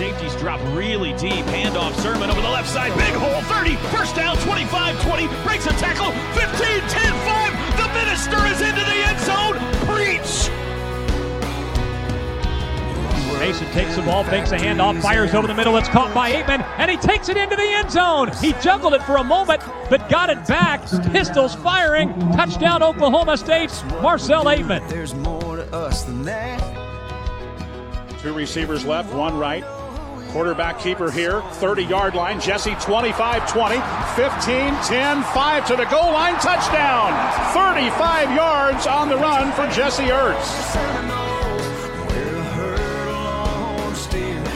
safeties drop really deep. Handoff Sermon over the left side. Big hole 30. First down 25 20. Breaks a tackle 15 10 5. The minister is into the end zone. Preach. Mason takes the ball, fakes a handoff, fires over the middle. It's caught by Ateman, and he takes it into the end zone. He juggled it for a moment, but got it back. Pistols firing. Touchdown, Oklahoma State. Marcel Ateman. There's more to us than that. Two receivers left, one right. Quarterback keeper here, 30 yard line. Jesse 25 20, 15 10 5 to the goal line. Touchdown! 35 yards on the run for Jesse Ertz.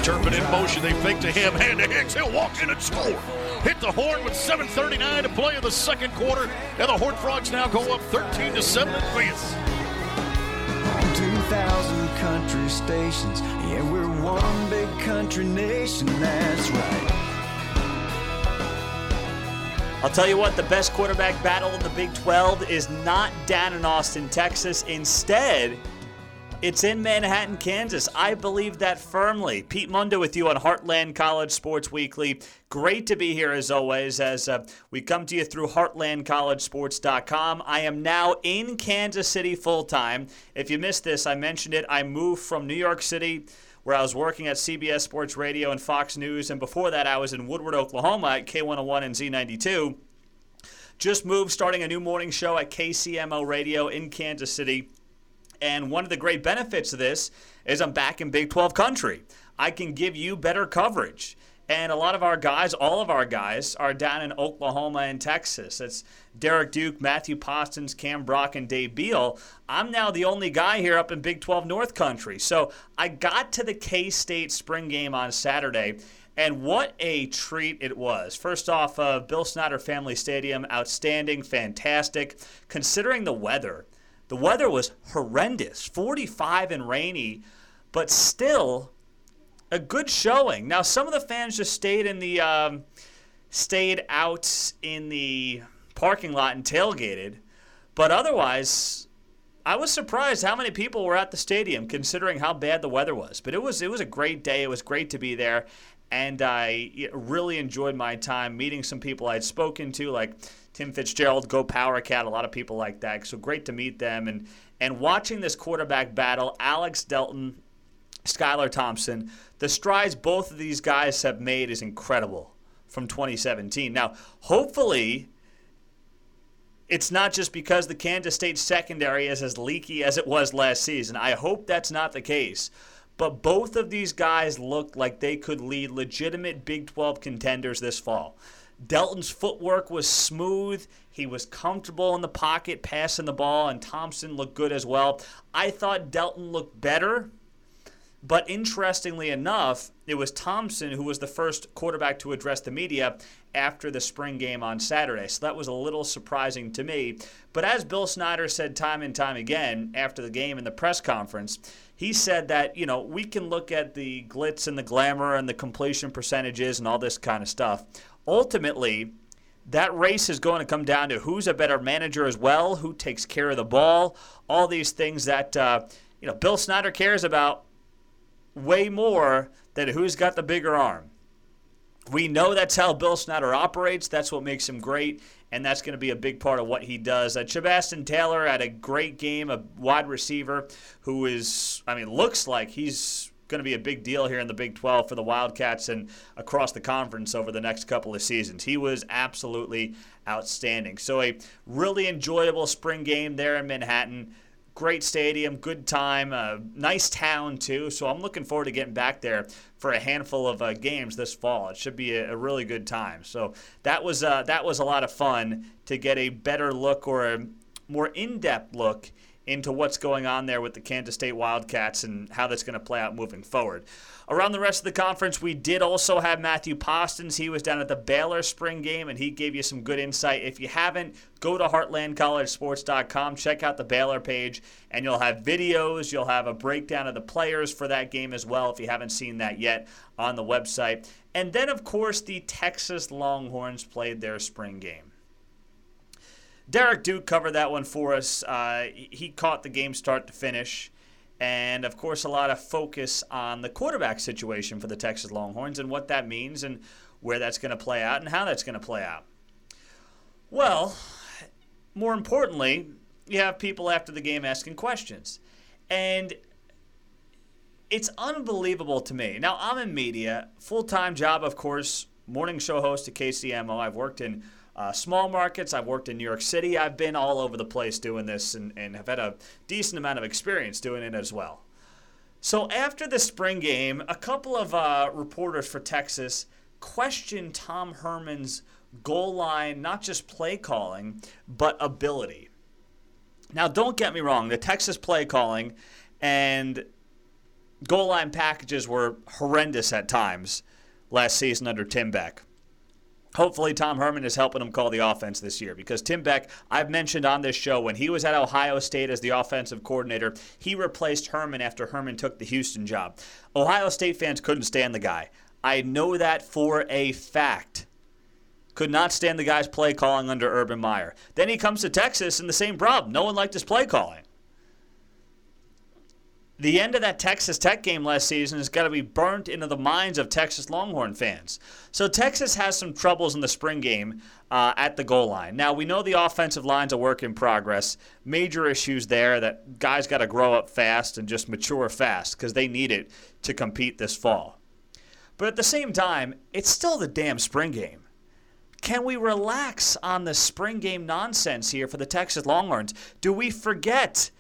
Turpin in motion. They fake to him. Hand to Hicks. He'll walk in and score. Hit the horn with 7:39 to play in the second quarter, and the Horned Frogs now go up 13 to seven in advance. 2,000 country stations. Yeah, we're one big country nation. That's right. I'll tell you what, the best quarterback battle in the Big 12 is not down in Austin, Texas. Instead, it's in Manhattan, Kansas. I believe that firmly. Pete Mundo with you on Heartland College Sports Weekly. Great to be here as always as uh, we come to you through heartlandcollegesports.com. I am now in Kansas City full time. If you missed this, I mentioned it. I moved from New York City where I was working at CBS Sports Radio and Fox News, and before that, I was in Woodward, Oklahoma at K101 and Z92. Just moved, starting a new morning show at KCMO Radio in Kansas City. And one of the great benefits of this is I'm back in Big 12 country. I can give you better coverage. And a lot of our guys, all of our guys, are down in Oklahoma and Texas. It's Derek Duke, Matthew Postins, Cam Brock, and Dave Beal. I'm now the only guy here up in Big 12 North Country. So I got to the K State spring game on Saturday, and what a treat it was. First off, uh, Bill Snyder Family Stadium, outstanding, fantastic. Considering the weather, the weather was horrendous 45 and rainy, but still a good showing. Now, some of the fans just stayed in the. Um, stayed out in the parking lot and tailgated, but otherwise, I was surprised how many people were at the stadium, considering how bad the weather was. But it was it was a great day. It was great to be there, and I really enjoyed my time meeting some people I'd spoken to, like Tim Fitzgerald, Go Power Cat, a lot of people like that. So great to meet them and and watching this quarterback battle, Alex Delton, Skylar Thompson, the strides both of these guys have made is incredible from 2017. Now, hopefully, it's not just because the Kansas State secondary is as leaky as it was last season. I hope that's not the case. But both of these guys look like they could lead legitimate Big 12 contenders this fall. Delton's footwork was smooth. He was comfortable in the pocket, passing the ball, and Thompson looked good as well. I thought Delton looked better, but interestingly enough, it was Thompson who was the first quarterback to address the media after the spring game on Saturday. So that was a little surprising to me. But as Bill Snyder said time and time again after the game in the press conference, he said that, you know, we can look at the glitz and the glamour and the completion percentages and all this kind of stuff ultimately, that race is going to come down to who's a better manager as well, who takes care of the ball, all these things that uh, you know Bill Snyder cares about way more than who's got the bigger arm. We know that's how Bill Snyder operates. That's what makes him great, and that's going to be a big part of what he does. Uh, Chabastin Taylor had a great game, a wide receiver who is, I mean, looks like he's going to be a big deal here in the Big 12 for the Wildcats and across the conference over the next couple of seasons. He was absolutely outstanding. So, a really enjoyable spring game there in Manhattan. Great stadium, good time, uh, nice town too. So I'm looking forward to getting back there for a handful of uh, games this fall. It should be a, a, really good time. So that was uh, that was a lot of fun to get a better look or a more in-depth look into what's going on there with the Kansas State Wildcats and how that's going to play out moving forward. Around the rest of the conference, we did also have Matthew Postins. He was down at the Baylor spring game and he gave you some good insight. If you haven't, go to heartlandcollegesports.com, check out the Baylor page, and you'll have videos. You'll have a breakdown of the players for that game as well if you haven't seen that yet on the website. And then, of course, the Texas Longhorns played their spring game. Derek Duke covered that one for us. Uh, he caught the game start to finish. And of course, a lot of focus on the quarterback situation for the Texas Longhorns and what that means and where that's going to play out and how that's going to play out. Well, more importantly, you have people after the game asking questions. And it's unbelievable to me. Now, I'm in media, full time job, of course, morning show host at KCMO. I've worked in uh, small markets. I've worked in New York City. I've been all over the place doing this and, and have had a decent amount of experience doing it as well. So after the spring game, a couple of uh, reporters for Texas questioned Tom Herman's goal line, not just play calling, but ability. Now, don't get me wrong, the Texas play calling and goal line packages were horrendous at times last season under Tim Beck. Hopefully, Tom Herman is helping him call the offense this year because Tim Beck, I've mentioned on this show, when he was at Ohio State as the offensive coordinator, he replaced Herman after Herman took the Houston job. Ohio State fans couldn't stand the guy. I know that for a fact. Could not stand the guy's play calling under Urban Meyer. Then he comes to Texas and the same problem. No one liked his play calling the end of that Texas Tech game last season has got to be burnt into the minds of Texas Longhorn fans. So Texas has some troubles in the spring game uh, at the goal line. Now we know the offensive line's a work in progress. Major issues there that guys got to grow up fast and just mature fast because they need it to compete this fall. But at the same time, it's still the damn spring game. Can we relax on the spring game nonsense here for the Texas Longhorns? Do we forget?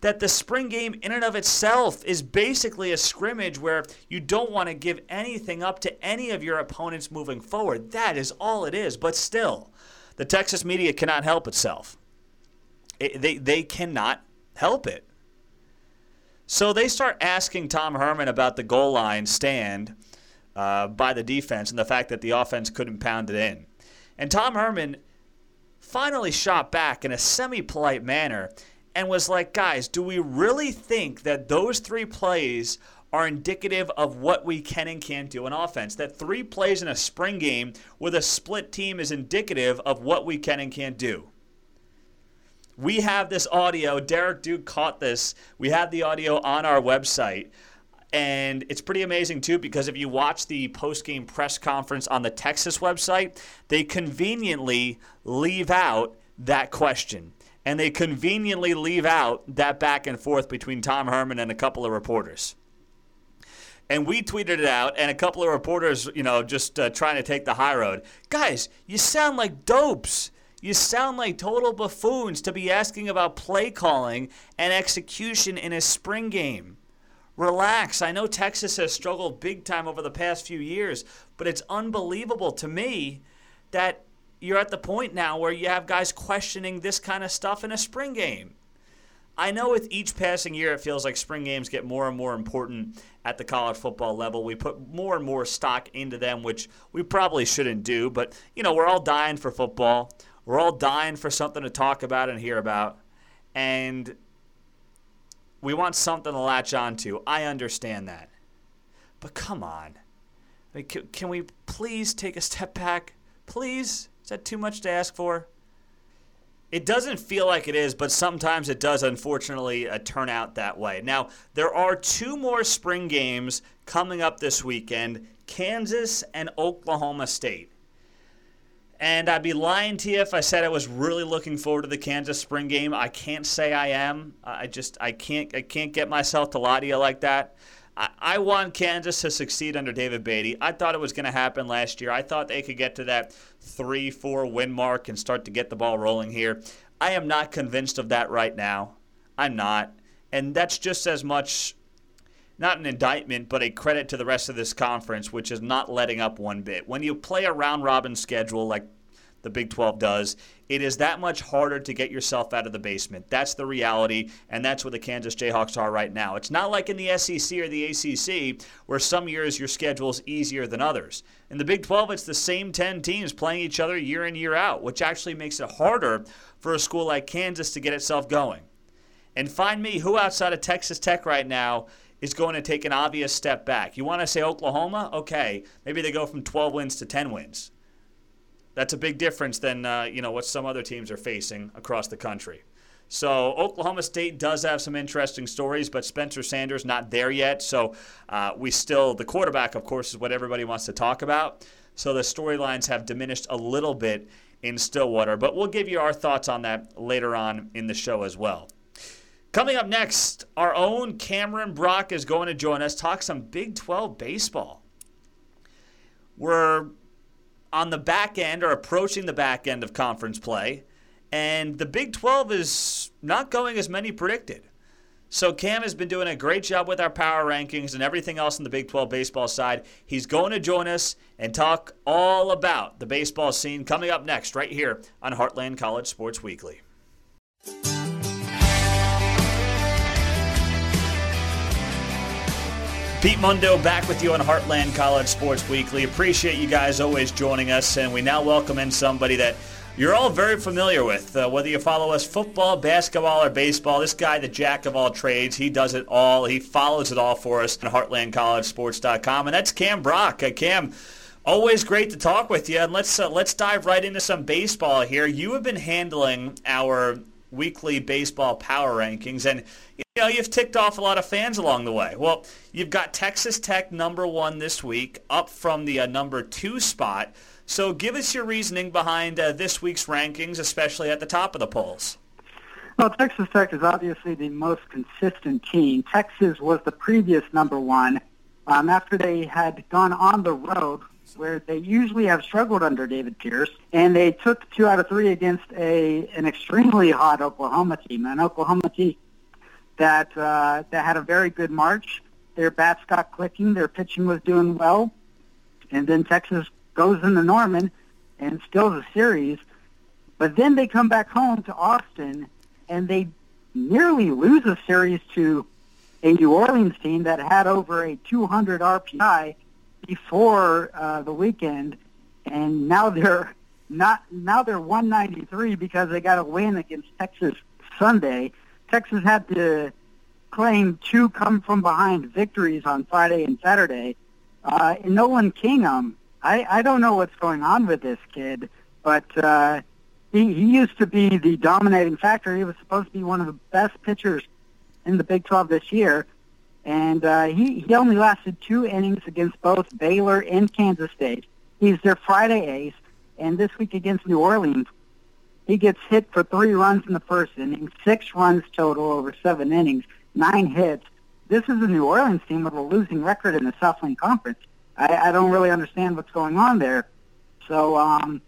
That the spring game in and of itself is basically a scrimmage where you don't want to give anything up to any of your opponents moving forward. That is all it is. But still, the Texas media cannot help itself. It, they, they cannot help it. So they start asking Tom Herman about the goal line stand uh, by the defense and the fact that the offense couldn't pound it in. And Tom Herman finally shot back in a semi polite manner and was like, guys, do we really think that those three plays are indicative of what we can and can't do in offense? That three plays in a spring game with a split team is indicative of what we can and can't do. We have this audio. Derek Duke caught this. We have the audio on our website. And it's pretty amazing, too, because if you watch the post game press conference on the Texas website, they conveniently leave out that question and they conveniently leave out that back and forth between Tom Herman and a couple of reporters. And we tweeted it out, and a couple of reporters, you know, just uh, trying to take the high road. Guys, you sound like dopes. You sound like total buffoons to be asking about play calling and execution in a spring game. Relax. I know Texas has struggled big time over the past few years, but it's unbelievable to me that you're at the point now where you have guys questioning this kind of stuff in a spring game. I know with each passing year, it feels like spring games get more and more important at the college football level. We put more and more stock into them, which we probably shouldn't do. But, you know, we're all dying for football. We're all dying for something to talk about and hear about. And we want something to latch onto. I understand that. But come on. I mean, can, can we please take a step back? Please? Is that too much to ask for? It doesn't feel like it is, but sometimes it does, unfortunately, uh, turn out that way. Now, there are two more spring games coming up this weekend Kansas and Oklahoma State. And I'd be lying to you if I said I was really looking forward to the Kansas spring game. I can't say I am. I just I can't I can't get myself to lie to you like that. I, want Kansas to succeed under David Beaty. I thought it was going to happen last year. I thought they could get to that three, four win mark and start to get the ball rolling here. I am not convinced of that right now. I'm not. And that's just as much not an indictment, but a credit to the rest of this conference, which is not letting up one bit. When you play a round robin schedule like the Big 12 does, it is that much harder to get yourself out of the basement. That's the reality, and that's where the Kansas Jayhawks are right now. It's not like in the SEC or the ACC where some years your schedule is easier than others. In the Big 12, it's the same 10 teams playing each other year in, year out, which actually makes it harder for a school like Kansas to get itself going. And find me who outside of Texas Tech right now is going to take an obvious step back. You want to say Oklahoma? Okay, maybe they go from 12 wins to 10 wins. That's a big difference than uh, you know what some other teams are facing across the country. So Oklahoma State does have some interesting stories, but Spencer Sanders not there yet. So uh, we still the quarterback, of course, is what everybody wants to talk about. So the storylines have diminished a little bit in Stillwater, but we'll give you our thoughts on that later on in the show as well. Coming up next, our own Cameron Brock is going to join us, talk some Big 12 baseball. We're on the back end or approaching the back end of conference play, and the Big 12 is not going as many predicted. So Cam has been doing a great job with our power rankings and everything else on the Big 12 baseball side. He's going to join us and talk all about the baseball scene coming up next right here on Heartland College Sports Weekly. Pete Mundo back with you on Heartland College Sports Weekly. Appreciate you guys always joining us, and we now welcome in somebody that you're all very familiar with. Uh, whether you follow us football, basketball, or baseball, this guy, the jack of all trades, he does it all. He follows it all for us on HeartlandCollegeSports.com, and that's Cam Brock. Uh, Cam, always great to talk with you, and let's uh, let's dive right into some baseball here. You have been handling our weekly baseball power rankings, and you know you've ticked off a lot of fans along the way. Well, you've got Texas Tech number one this week, up from the uh, number two spot. So, give us your reasoning behind uh, this week's rankings, especially at the top of the polls. Well, Texas Tech is obviously the most consistent team. Texas was the previous number one um, after they had gone on the road where they usually have struggled under David Pierce, and they took two out of three against a an extremely hot Oklahoma team, an Oklahoma team that uh, that had a very good March. Their bats got clicking, their pitching was doing well, and then Texas goes into Norman and steals a series. But then they come back home to Austin, and they nearly lose a series to a New Orleans team that had over a 200 RPI before uh, the weekend, and now they're not now they're 193 because they got a win against Texas Sunday. Texas had to claim two come from behind victories on Friday and Saturday. Uh, and Nolan Kingham, I, I don't know what's going on with this kid, but uh, he, he used to be the dominating factor. He was supposed to be one of the best pitchers in the Big 12 this year and uh, he he only lasted two innings against both Baylor and Kansas State. He's their Friday ace, and this week against New Orleans, he gets hit for three runs in the first inning, six runs total over seven innings, nine hits. This is a New Orleans team with a losing record in the Southland Conference. I, I don't really understand what's going on there. So, um,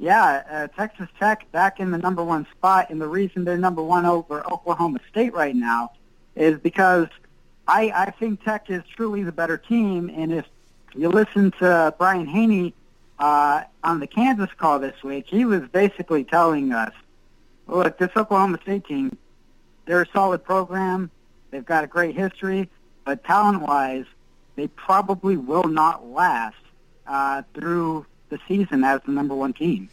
yeah, uh, Texas Tech back in the number one spot, and the reason they're number one over Oklahoma State right now is because – I, I think Tech is truly the better team, and if you listen to Brian Haney uh, on the Kansas call this week, he was basically telling us, look, this Oklahoma State team, they're a solid program. They've got a great history, but talent-wise, they probably will not last uh, through the season as the number one team.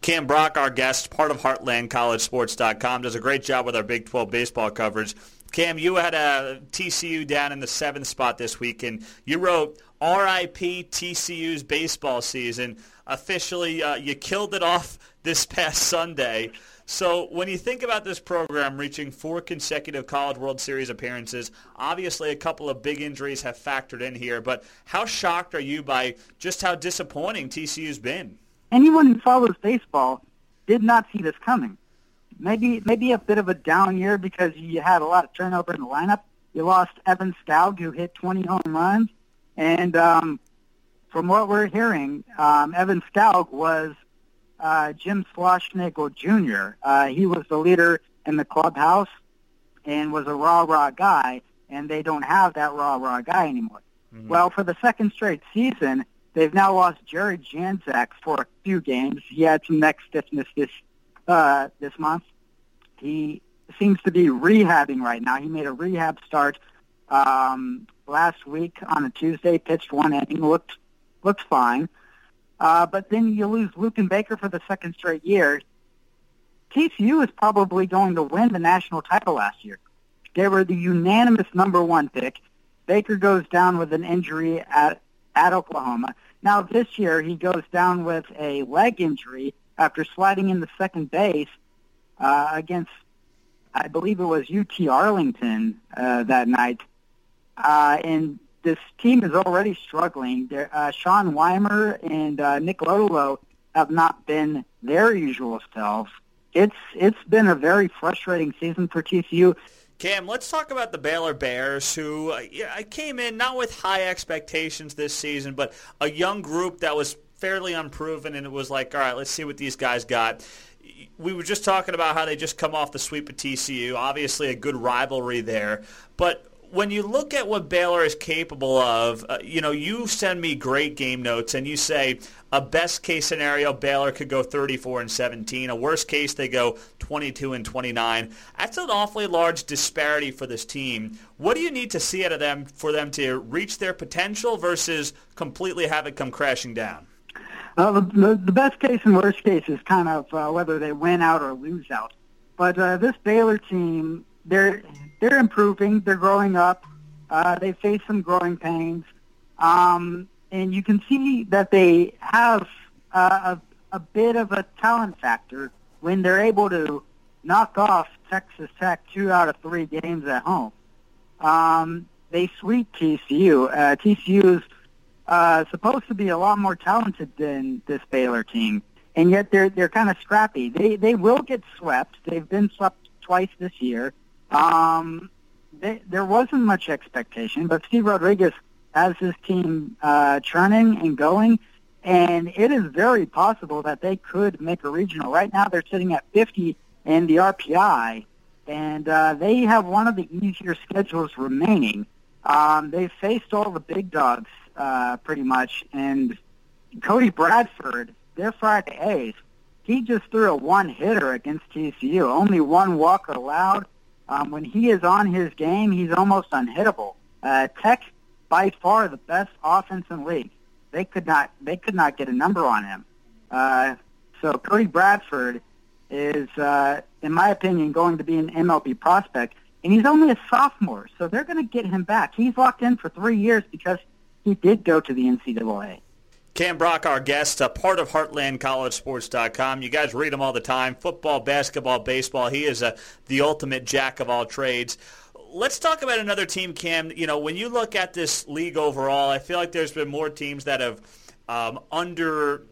Cam Brock, our guest, part of HeartlandCollegeSports.com, does a great job with our Big 12 baseball coverage. Cam, you had a TCU down in the seventh spot this week, and you wrote "R.I.P. TCU's baseball season." Officially, uh, you killed it off this past Sunday. So when you think about this program reaching four consecutive College World Series appearances, obviously a couple of big injuries have factored in here. But how shocked are you by just how disappointing TCU's been? Anyone who follows baseball did not see this coming maybe maybe a bit of a down year because you had a lot of turnover in the lineup. You lost Evan Skoug, who hit 20 home runs, and um, from what we're hearing, um, Evan Skoug was uh, Jim Schlossnagle Jr. Uh, he was the leader in the clubhouse and was a rah rah guy, and they don't have that rah rah guy anymore. Mm-hmm. Well, for the second straight season, they've now lost Jared Janczak for a few games. He had some neck stiffness this uh, this month, he seems to be rehabbing right now. He made a rehab start um, last week on a Tuesday, pitched one inning, looked looked fine. Uh, but then you lose Luken Baker for the second straight year. TCU is probably going to win the national title last year. They were the unanimous number one pick. Baker goes down with an injury at at Oklahoma. Now this year he goes down with a leg injury after sliding into second base uh, against I believe it was UT Arlington uh, that night, uh, and this team is already struggling. Uh, Sean Wymer and uh, Nick Lodolo have not been their usual selves. It's it's been a very frustrating season for TCU. Cam, let's talk about the Baylor Bears, who uh, I came in not with high expectations this season, but a young group that was fairly unproven, and it was like, all right, let's see what these guys got. We were just talking about how they just come off the sweep of TCU. Obviously, a good rivalry there, but when you look at what Baylor is capable of, uh, you know, you send me great game notes and you say a best case scenario Baylor could go 34 and 17. A worst case they go 22 and 29. That's an awfully large disparity for this team. What do you need to see out of them for them to reach their potential versus completely have it come crashing down? Uh, the, the best case and worst case is kind of uh, whether they win out or lose out. But uh, this Baylor team, they're they're improving. They're growing up. Uh, they face some growing pains, um, and you can see that they have uh, a, a bit of a talent factor when they're able to knock off Texas Tech two out of three games at home. Um, they sweep TCU. Uh, TCU is uh, supposed to be a lot more talented than this Baylor team, and yet they're they're kind of scrappy. They they will get swept. They've been swept twice this year. Um, they, there wasn't much expectation, but Steve Rodriguez has his team uh, churning and going, and it is very possible that they could make a regional. Right now, they're sitting at 50 in the RPI, and uh, they have one of the easier schedules remaining. Um, they've faced all the big dogs uh, pretty much, and Cody Bradford, their Friday A's, he just threw a one hitter against TCU. Only one walk allowed. Um, when he is on his game, he's almost unhittable. Uh, Tech, by far the best offense in the league. They could not they could not get a number on him. Uh, so Cody Bradford is, uh, in my opinion, going to be an MLB prospect, and he's only a sophomore, so they're going to get him back. He's locked in for three years because he did go to the NCAA. Cam Brock, our guest, a part of HeartlandCollegeSports.com. You guys read him all the time. Football, basketball, baseball. He is a, the ultimate jack of all trades. Let's talk about another team, Cam. You know, when you look at this league overall, I feel like there's been more teams that have um, under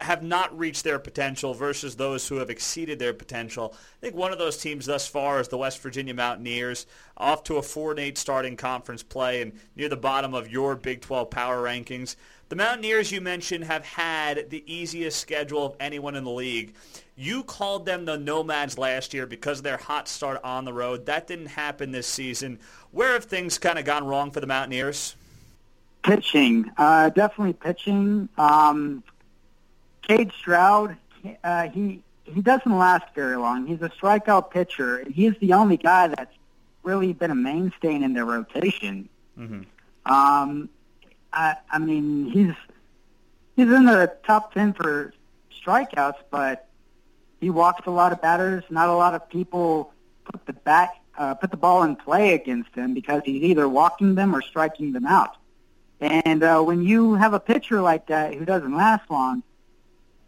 have not reached their potential versus those who have exceeded their potential. I think one of those teams thus far is the West Virginia Mountaineers, off to a 4 8 starting conference play and near the bottom of your Big 12 power rankings. The Mountaineers you mentioned have had the easiest schedule of anyone in the league. You called them the Nomads last year because of their hot start on the road. That didn't happen this season. Where have things kind of gone wrong for the Mountaineers? Pitching, uh, definitely pitching. Um, Kade Strowd, uh, he he doesn't last very long. He's a strikeout pitcher, and he's the only guy that's really been a mainstay in their rotation. Mm-hmm. Um, I, I mean, he's he's in the top ten for strikeouts, but he walks a lot of batters. Not a lot of people put the bat uh, put the ball in play against him because he's either walking them or striking them out. And uh, when you have a pitcher like that who doesn't last long,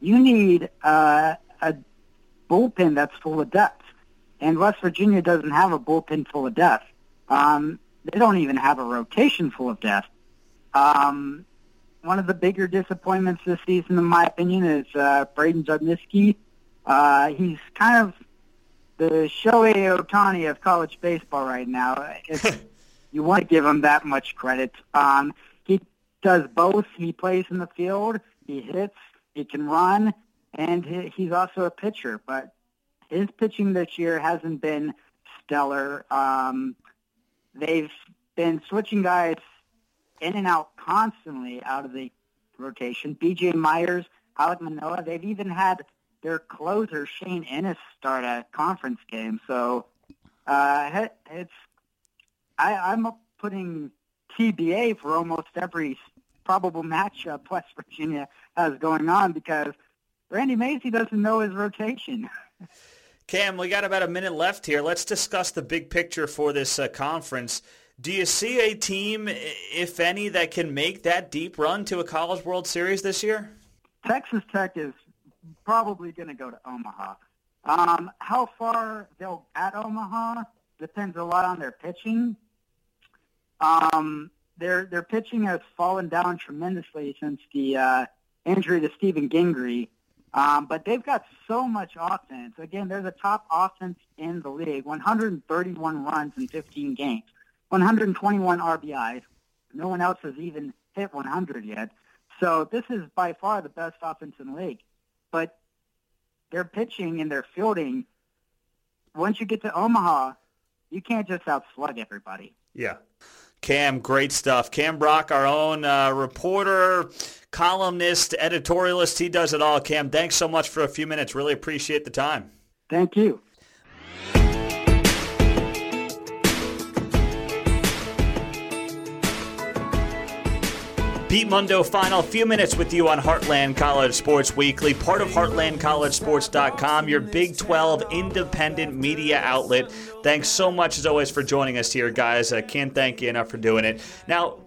you need uh, a bullpen that's full of depth. And West Virginia doesn't have a bullpen full of depth. Um, they don't even have a rotation full of depth. Um, one of the bigger disappointments this season, in my opinion, is uh, Braden Zarbnisky. Uh, he's kind of the Shohei Ohtani of college baseball right now. If you want to give him that much credit. Um, he does both. He plays in the field. He hits. He can run, and he, he's also a pitcher. But his pitching this year hasn't been stellar. Um, they've been switching guys in and out constantly out of the rotation. B.J. Myers, Alek Manoa, they've even had their closer Shane Ennis start a conference game. So uh, it's I, I'm putting TBA for almost every probable matchup West Virginia has going on because Randy Mazey doesn't know his rotation. Cam, we got about a minute left here. Let's discuss the big picture for this uh, conference. Do you see a team, if any, that can make that deep run to a College World Series this year? Texas Tech is probably going to go to Omaha. Um, how far they'll at Omaha depends a lot on their pitching. Um, their their pitching has fallen down tremendously since the uh, injury to Steven Gingery. Um, but they've got so much offense. Again, they're the top offense in the league. 131 runs in 15 games, 121 RBIs. No one else has even hit 100 yet. So this is by far the best offense in the league. But their pitching and their fielding, once you get to Omaha, you can't just outslug everybody. Yeah. Cam, great stuff. Cam Brock, our own uh, reporter, columnist, editorialist. He does it all. Cam, thanks so much for a few minutes. Really appreciate the time. Thank you. Pete Mundo, final few minutes with you on Heartland College Sports Weekly, part of HeartlandCollegeSports.com, your Big 12 independent media outlet. Thanks so much, as always, for joining us here, guys. I can't thank you enough for doing it. Now,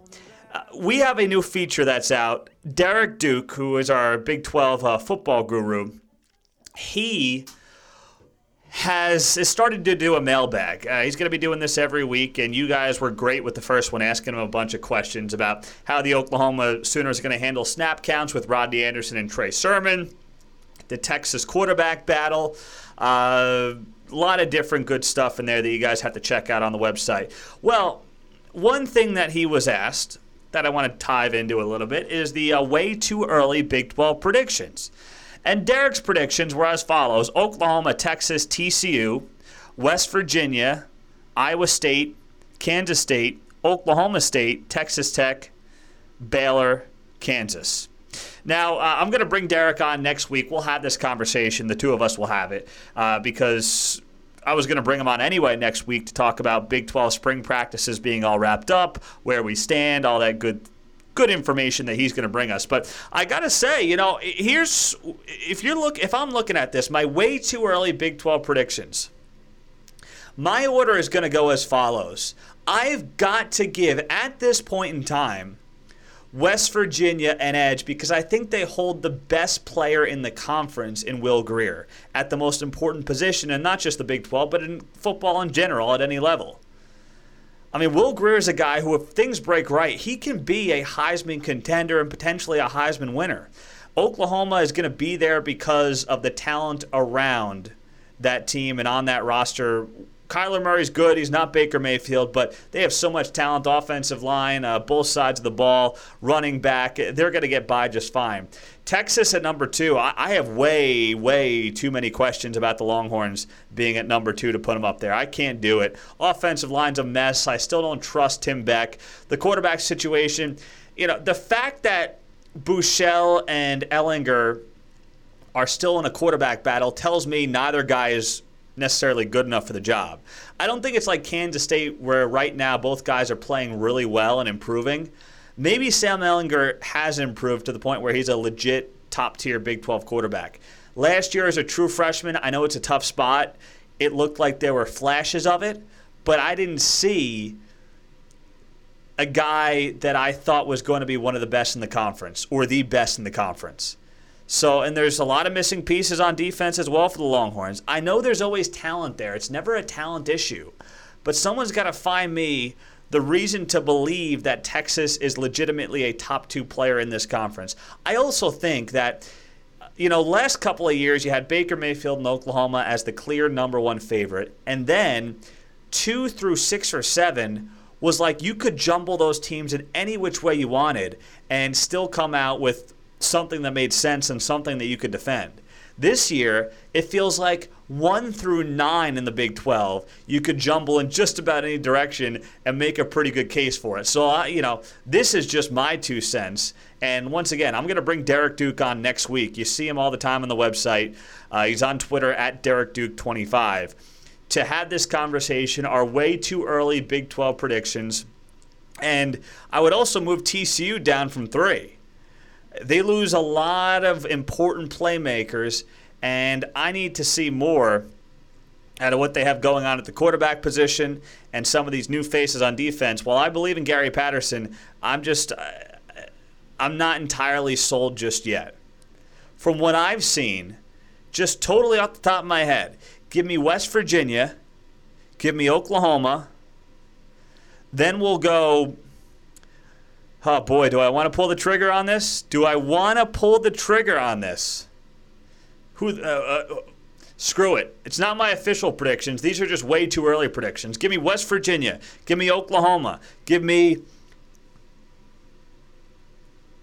uh, we have a new feature that's out. Derek Duke, who is our Big 12 uh, football guru, he has started to do a mailbag. Uh, he's going to be doing this every week, and you guys were great with the first one, asking him a bunch of questions about how the Oklahoma Sooners are going to handle snap counts with Rodney Anderson and Trey Sermon, the Texas quarterback battle. Uh, a lot of different good stuff in there that you guys have to check out on the website. Well, one thing that he was asked that I want to dive into a little bit is the uh, way too early Big 12 predictions. And Derek's predictions were as follows Oklahoma, Texas, TCU, West Virginia, Iowa State, Kansas State, Oklahoma State, Texas Tech, Baylor, Kansas. Now, uh, I'm going to bring Derek on next week. We'll have this conversation. The two of us will have it uh, because I was going to bring him on anyway next week to talk about Big 12 spring practices being all wrapped up, where we stand, all that good good information that he's going to bring us. But I got to say, you know, here's if you're look if I'm looking at this, my way too early Big 12 predictions. My order is going to go as follows. I've got to give at this point in time West Virginia an edge because I think they hold the best player in the conference in Will Grier at the most important position, and not just the Big 12, but in football in general at any level. I mean, Will Grier is a guy who, if things break right, he can be a Heisman contender and potentially a Heisman winner. Oklahoma is going to be there because of the talent around that team and on that roster. Kyler Murray's good. He's not Baker Mayfield, but they have so much talent offensive line, uh, both sides of the ball, running back. They're going to get by just fine. Texas at number two, I, I, have way, way too many questions about the Longhorns being at number two to put them up there. I can't do it. Offensive line's a mess. I still don't trust Tim Beck. The quarterback situation, you know, the fact that Buechele and Ehlinger are still in a quarterback battle tells me neither guy is necessarily good enough for the job. I don't think it's like Kansas State where right now both guys are playing really well and improving maybe Sam Ehlinger has improved to the point where he's a legit top tier Big 12 quarterback. Last year, as a true freshman, I know it's a tough spot. It looked like there were flashes of it, but I didn't see a guy that I thought was going to be one of the best in the conference or the best in the conference. So, and there's a lot of missing pieces on defense as well for the Longhorns. I know there's always talent there, it's never a talent issue, but someone's got to find me the reason to believe that Texas is legitimately a top two player in this conference. I also think that, you know, last couple of years you had Baker Mayfield and Oklahoma as the clear number one favorite. And then two through six or seven was like you could jumble those teams in any which way you wanted and still come out with something that made sense and something that you could defend. This year, it feels like one through nine in the Big 12, you could jumble in just about any direction and make a pretty good case for it. So, I, you know, this is just my two cents. And once again, I'm going to bring Derek Duke on next week. You see him all the time on the website. Uh, he's on Twitter at Derek Duke25. To have this conversation, our way too early Big 12 predictions. And I would also move TCU down from three. They lose a lot of important playmakers, and I need to see more out of what they have going on at the quarterback position and some of these new faces on defense. While I believe in Gary Patterson, I'm just uh, I'm not entirely sold just yet. From what I've seen, just totally off the top of my head, give me West Virginia, give me Oklahoma, then we'll go. Oh boy, do I want to pull the trigger on this? Do I want to pull the trigger on this? Who? Uh, uh, screw it. It's not my official predictions. These are just way too early predictions. Give me West Virginia. Give me Oklahoma. Give me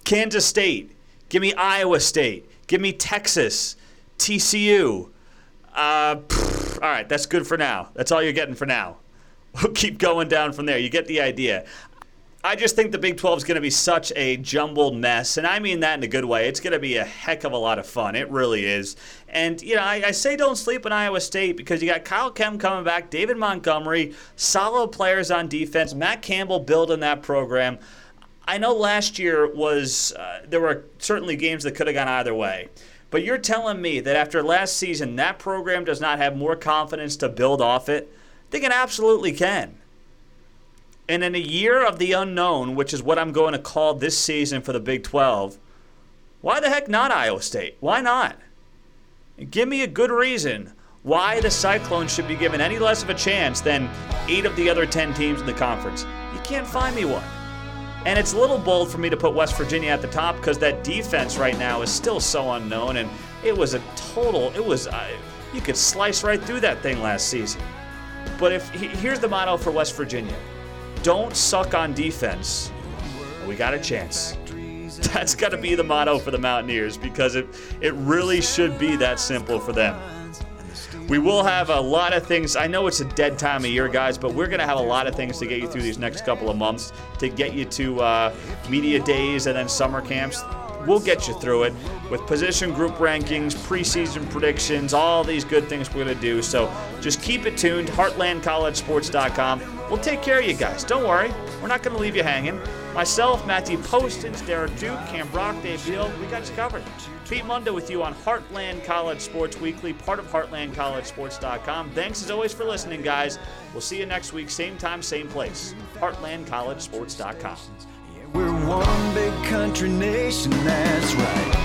Kansas State. Give me Iowa State. Give me Texas. TCU. Uh, pff, all right, that's good for now. That's all you're getting for now. We'll keep going down from there. You get the idea. I just think the Big 12 is going to be such a jumbled mess, and I mean that in a good way. It's going to be a heck of a lot of fun. It really is. And, you know, I, I say don't sleep in Iowa State because you got Kyle Kempt coming back, David Montgomery, solid players on defense, Matt Campbell building that program. I know last year was, uh, there were certainly games that could have gone either way. But you're telling me that after last season, that program does not have more confidence to build off it? They can absolutely can. And in a year of the unknown, which is what I'm going to call this season for the Big 12, why the heck not Iowa State? Why not? Give me a good reason why the Cyclones should be given any less of a chance than eight of the other 10 teams in the conference. You can't find me one. And it's a little bold for me to put West Virginia at the top because that defense right now is still so unknown. And it was a total, it was, uh, you could slice right through that thing last season. But if here's the motto for West Virginia don't suck on defense. We got a chance. That's got to be the motto for the Mountaineers because it, it really should be that simple for them. We will have a lot of things. I know it's a dead time of year, guys, but we're going to have a lot of things to get you through these next couple of months to get you to uh, media days and then summer camps. We'll get you through it with position group rankings, preseason predictions, all these good things we're going to do. So just keep it tuned. HeartlandCollegeSports.com. We'll take care of you guys. Don't worry. We're not going to leave you hanging. Myself, Matthew Postins, Derek Duke, Cam Brock, Dave Hill, we got you covered. Pete Mundo with you on Heartland College Sports Weekly, part of HeartlandCollegeSports.com. Thanks as always for listening, guys. We'll see you next week, same time, same place. HeartlandCollegeSports.com. We're one big country nation, that's right.